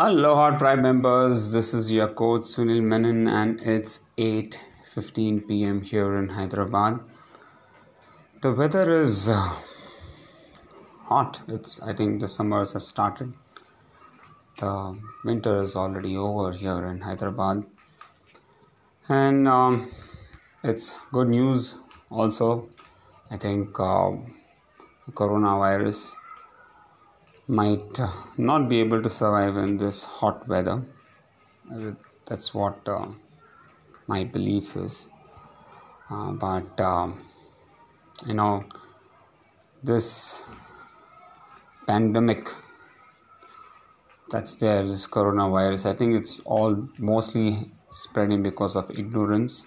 Aloha tribe members, this is your coach Sunil Menon and it's 8:15 p.m. here in Hyderabad. The weather is uh, hot. It's I think the summers have started. The winter is already over here in Hyderabad. And um, it's good news also. I think uh, coronavirus might uh, not be able to survive in this hot weather. Uh, that's what uh, my belief is. Uh, but um, you know, this pandemic that's there, this coronavirus, I think it's all mostly spreading because of ignorance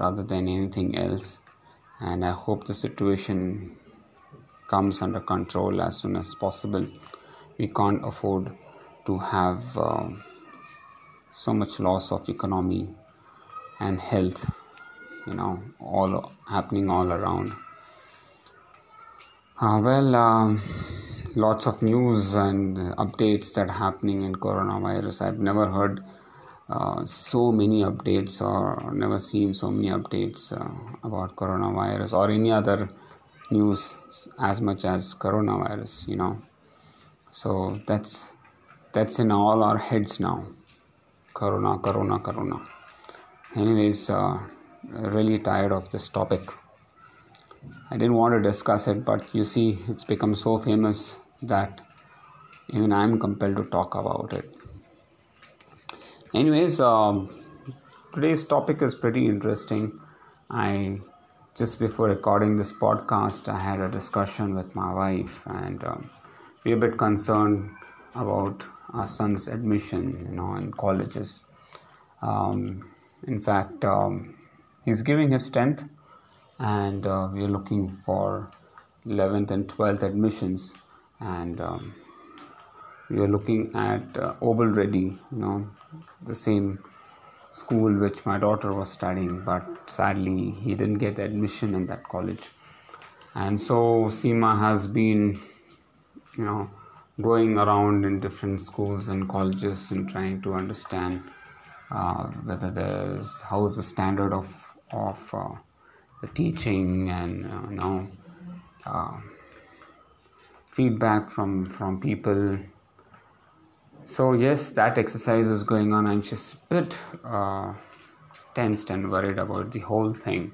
rather than anything else. And I hope the situation comes under control as soon as possible. We can't afford to have uh, so much loss of economy and health, you know, all happening all around. Uh, well, um, lots of news and updates that are happening in coronavirus. I've never heard uh, so many updates or never seen so many updates uh, about coronavirus or any other news as much as coronavirus you know. So that's that's in all our heads now. Corona corona corona. Anyways uh, really tired of this topic. I didn't want to discuss it but you see it's become so famous that even i'm compelled to talk about it. Anyways um, today's topic is pretty interesting. I just before recording this podcast, I had a discussion with my wife, and um, we're a bit concerned about our son's admission, you know, in colleges. Um, in fact, um, he's giving his 10th, and uh, we're looking for 11th and 12th admissions, and um, we are looking at uh, Oval Ready, you know, the same school which my daughter was studying, but sadly he didn't get admission in that college. And so Seema has been, you know, going around in different schools and colleges and trying to understand uh, whether there's how is the standard of of uh, the teaching and uh, you know uh, feedback from from people so yes that exercise is going on. And she's a bit uh, tensed and worried about the whole thing.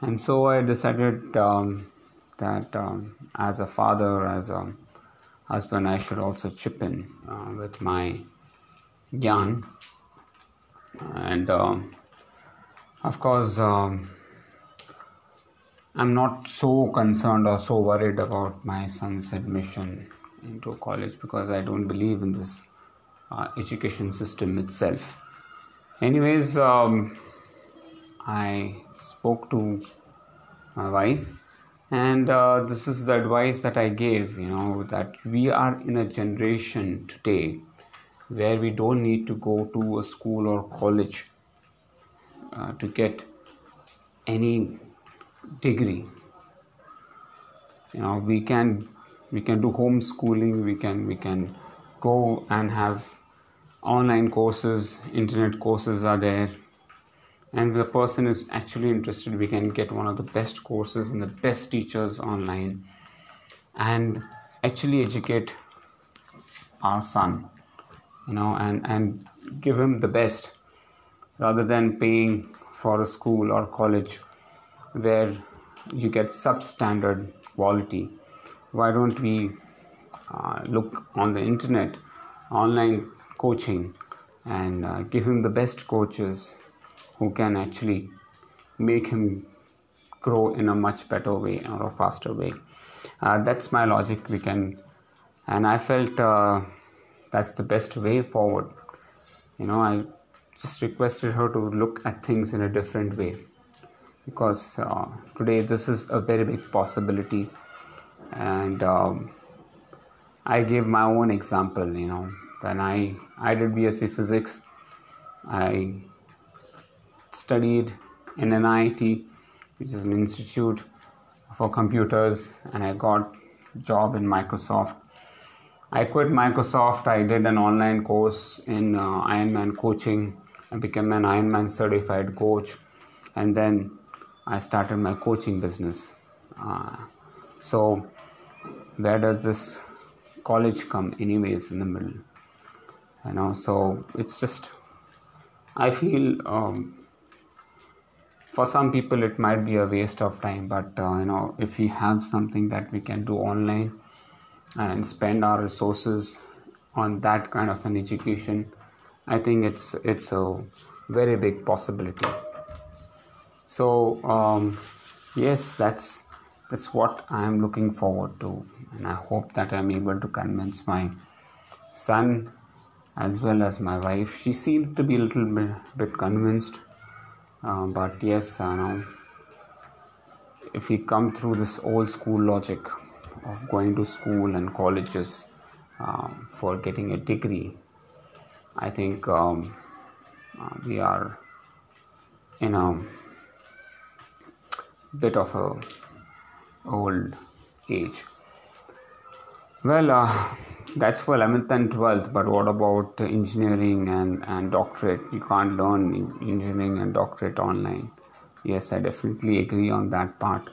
And so i decided um, that um, as a father as a husband i should also chip in uh, with my gyan. And um, of course um, i'm not so concerned or so worried about my son's admission into college because I don't believe in this uh, education system itself. Anyways, um, I spoke to my wife, and uh, this is the advice that I gave you know, that we are in a generation today where we don't need to go to a school or college uh, to get any degree. You know, we can we can do homeschooling we can we can go and have online courses internet courses are there. And the person is actually interested we can get one of the best courses and the best teachers online and actually educate our son you know and and give him the best rather than paying for a school or college where you get substandard quality why don't we uh, look on the internet online coaching and uh, give him the best coaches who can actually make him grow in a much better way or a faster way. Uh, that's my logic we can and i felt uh, that's the best way forward. You know i just requested her to look at things in a different way because uh, today this is a very big possibility and um, I gave my own example. You know, when I I did BSc Physics, I studied in NIT, which is an institute for computers, and I got job in Microsoft. I quit Microsoft. I did an online course in uh, Ironman coaching. I became an Ironman certified coach, and then I started my coaching business. Uh, so, where does this college come, anyways, in the middle? You know, so it's just I feel um, for some people it might be a waste of time, but uh, you know, if we have something that we can do online and spend our resources on that kind of an education i think it's it's a very big possibility so um, yes that's that's what i am looking forward to and i hope that i'm able to convince my son as well as my wife. She seemed to be a little bit, bit convinced uh, but yes know, if we come through this old school logic of going to school and colleges uh, for getting a degree, I think um, uh, we are in a bit of a old age. Well, uh, that's for 11th and 12th, but what about engineering and, and doctorate? You can't learn engineering and doctorate online. Yes, I definitely agree on that part.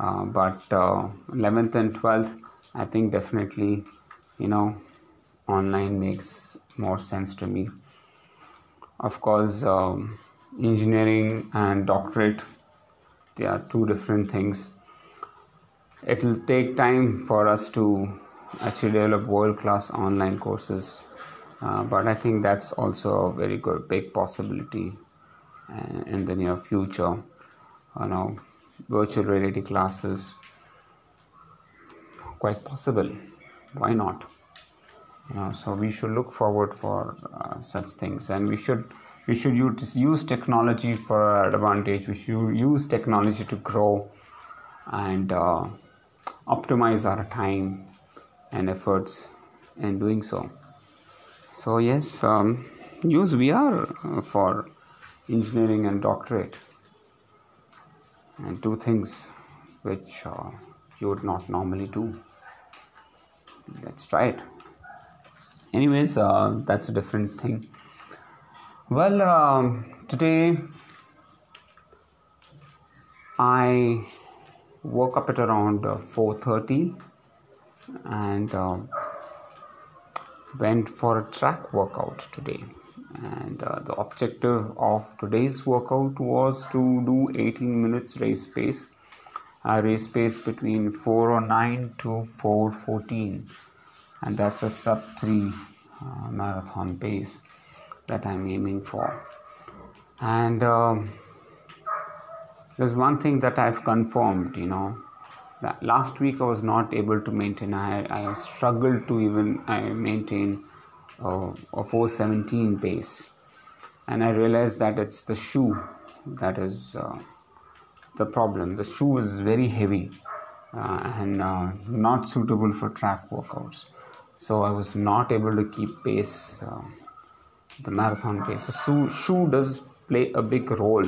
Uh, but 11th uh, and 12th i think definitely you know online makes more sense to me of course um, engineering and doctorate they are two different things it will take time for us to actually develop world class online courses. Uh, but i think that's also a very good big possibility uh, in the near future. You know virtual reality classes quite possible. Why not? You know, so we should look forward for uh, such things. And we should we should use, use technology for our advantage. We should use technology to grow and uh, optimize our time and efforts in doing so so yes um, use vr for engineering and doctorate and do things which uh, you would not normally do. Let's try it. Anyways, uh, that's a different thing. Well, um, today I woke up at around uh, 4:30 and uh, went for a track workout today. And uh, the objective of today's workout was to do 18 minutes race pace a race pace between 409 to 414 and that's a sub 3 uh, marathon pace that i'm aiming for. And um, there's one thing that i've confirmed you know that last week i was not able to maintain. I, I struggled to even I maintain uh, a 417 pace. And i realized that it's the shoe that is uh, the problem. The shoe is very heavy uh, and uh, not suitable for track workouts. So i was not able to keep pace uh, the marathon pace. So shoe, shoe does play a big role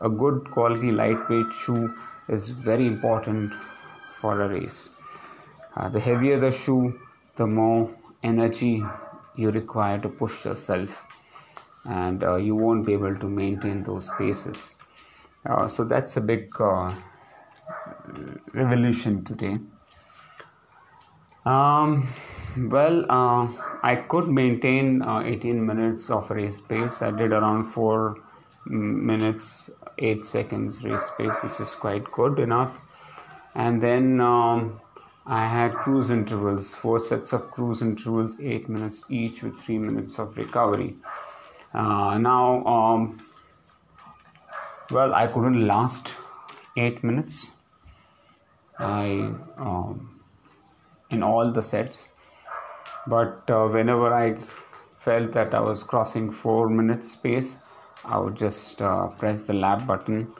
a good quality lightweight shoe is very important for a race. Uh, the heavier the shoe the more energy you require to push yourself and uh, you won't be able to maintain those paces. Uh, so that's a big uh, revolution today. Um, well uh, i could maintain uh, 18 minutes of race pace. I did around 4 minutes 8 seconds race pace which is quite good enough and then um, I had cruise intervals, four sets of cruise intervals, eight minutes each with three minutes of recovery. Uh, now, um, well, I couldn't last eight minutes. I um, in all the sets, but uh, whenever I felt that I was crossing four minutes space, I would just uh, press the lap button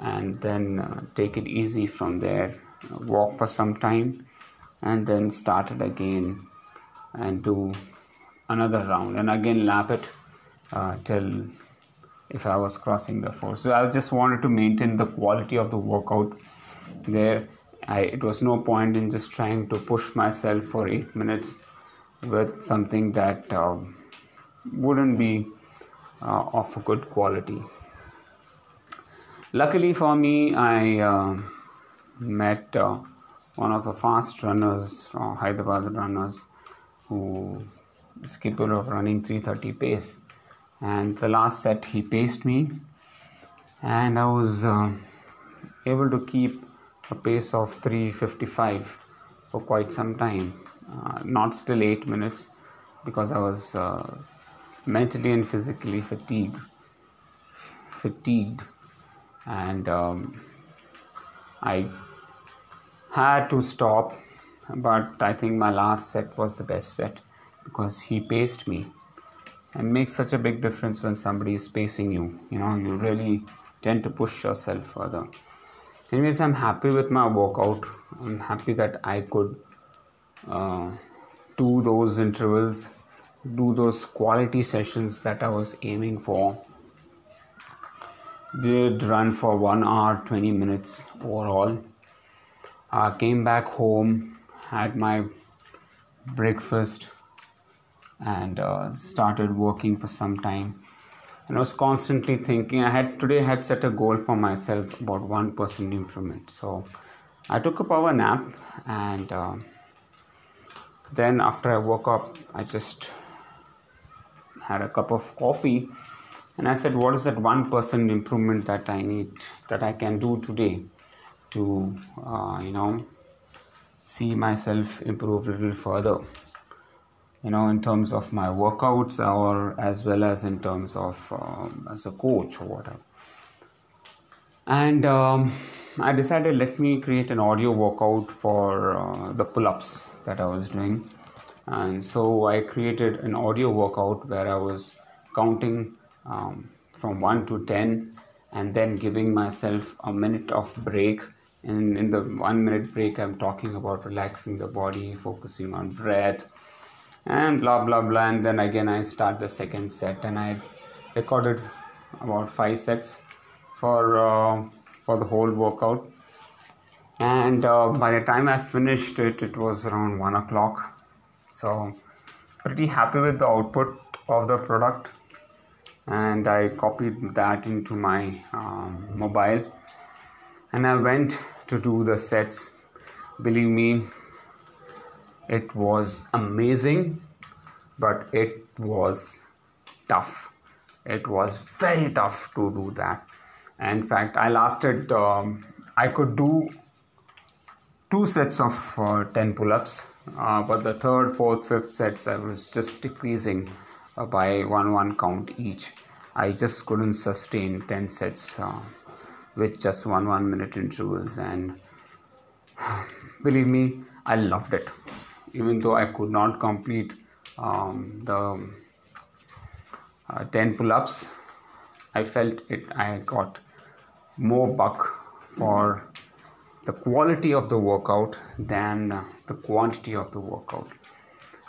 and then uh, take it easy from there. Walk for some time and then start it again and do another round and again lap it uh, till if I was crossing the four. So I just wanted to maintain the quality of the workout there. I, it was no point in just trying to push myself for eight minutes with something that uh, wouldn't be uh, of good quality. Luckily for me, I uh, met uh, one of the fast runners, uh, Hyderabad runners, who is capable of running 330 pace. And the last set, he paced me, and I was uh, able to keep a pace of 355 for quite some time. Uh, not still 8 minutes because I was uh, mentally and physically fatigued. Fatigued, and um, I had to stop, but I think my last set was the best set because he paced me. And makes such a big difference when somebody is pacing you. You know, you really tend to push yourself further. Anyways, I'm happy with my workout. I'm happy that I could uh, do those intervals, do those quality sessions that I was aiming for. Did run for one hour, 20 minutes overall. Uh, came back home, had my breakfast, and uh, started working for some time. And I was constantly thinking. I had today had set a goal for myself about one percent improvement. So I took a power nap, and uh, then after I woke up, I just had a cup of coffee, and I said, "What is that one percent improvement that I need that I can do today to, uh, you know, see myself improve a little further?" you know in terms of my workouts or as well as in terms of um, as a coach or whatever and um, i decided let me create an audio workout for uh, the pull-ups that i was doing and so i created an audio workout where i was counting um, from 1 to 10 and then giving myself a minute of break. And in the one minute break i'm talking about relaxing the body focusing on breath and blah blah blah. And then again i start the second set and i recorded about five sets for uh, for the whole workout. And uh, by the time i finished it it was around one o'clock so pretty happy with the output of the product and i copied that into my um, mobile and i went to do the sets believe me it was amazing, but it was tough. It was very tough to do that. In fact, I lasted, um, I could do two sets of uh, 10 pull ups, uh, but the third, fourth, fifth sets, I was just decreasing uh, by one one count each. I just couldn't sustain 10 sets uh, with just one one minute intervals, and believe me, I loved it even though I could not complete um, the uh, 10 pull ups, I felt it, I got more buck for the quality of the workout than uh, the quantity of the workout.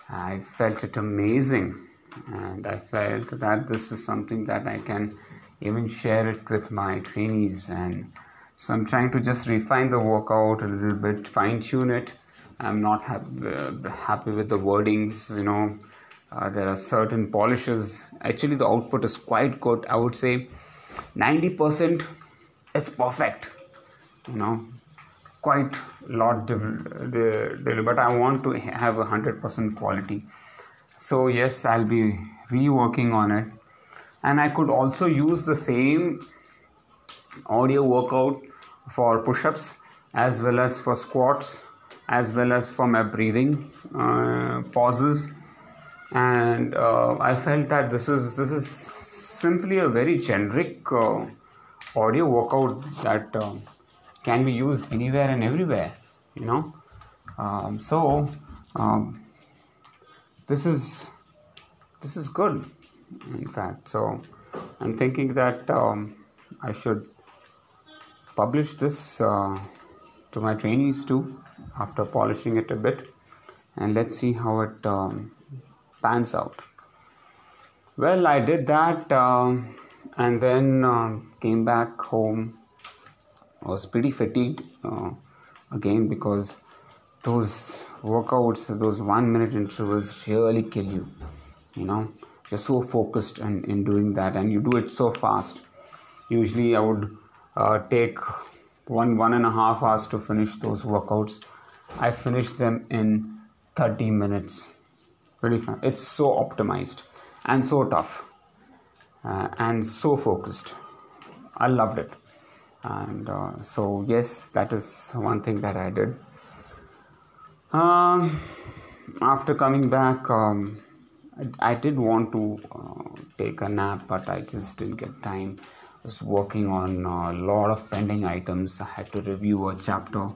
I felt it amazing and I felt that this is something that I can even share it with my trainees and so I'm trying to just refine the workout a little bit, fine tune it I'm not uh, happy with the wordings. You know, uh, there are certain polishes. Actually, the output is quite good. I would say 90% it's perfect. You know, quite a lot, but I want to have a hundred percent quality. So yes, I'll be reworking on it, and I could also use the same audio workout for push-ups as well as for squats as well as for my breathing uh, pauses and uh, i felt that this is this is simply a very generic uh, audio workout that uh, can be used anywhere and everywhere you know? Um, so um, this is this is good in fact. So i'm thinking that um, i should publish this uh, to my trainees too after polishing it a bit and let's see how it um, pans out. Well i did that uh, and then uh, came back home was pretty fatigued uh, again because those workouts, those one minute intervals really kill you. You know, you're so focused in, in doing that and you do it so fast. Usually, I would uh, take one, one and a half hours to finish those workouts. I finish them in 30 minutes. 35. It's so optimized and so tough uh, and so focused. I loved it. And uh, so, yes, that is one thing that I did. Um, after coming back, um, I, I, did want to uh, take a nap, but I just didn't get time. I was working on a lot of pending items. I had to review a chapter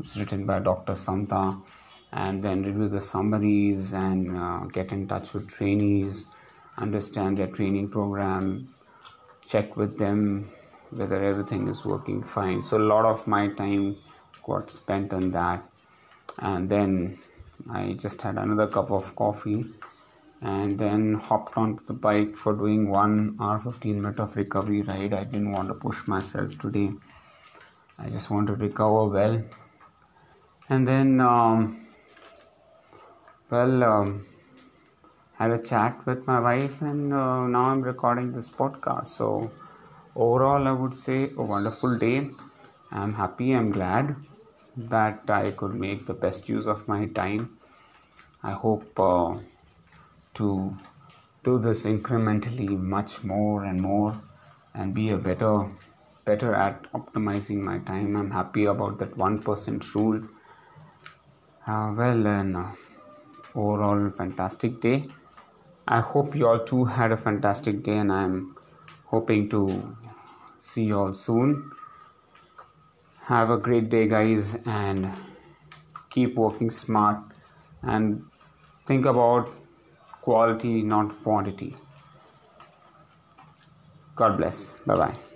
it was written by Dr. Santa and then review the summaries and uh, get in touch with trainees, understand their training program, check with them whether everything is working fine. So, a lot of my time got spent on that and then I just had another cup of coffee and then hopped onto the bike for doing one hour 15 minute of recovery ride. I didn't want to push myself today. I just want to recover well. And then, um, well, um, had a chat with my wife, and uh, now I'm recording this podcast. So, overall, I would say a wonderful day. I'm happy, I'm glad that I could make the best use of my time. I hope uh, to do this incrementally much more and more and be a better better at optimizing my time. I'm happy about that 1% rule. Uh, well, and uh, overall, fantastic day. I hope you all too had a fantastic day, and I'm hoping to see you all soon. Have a great day, guys, and keep working smart and think about quality, not quantity. God bless. Bye bye.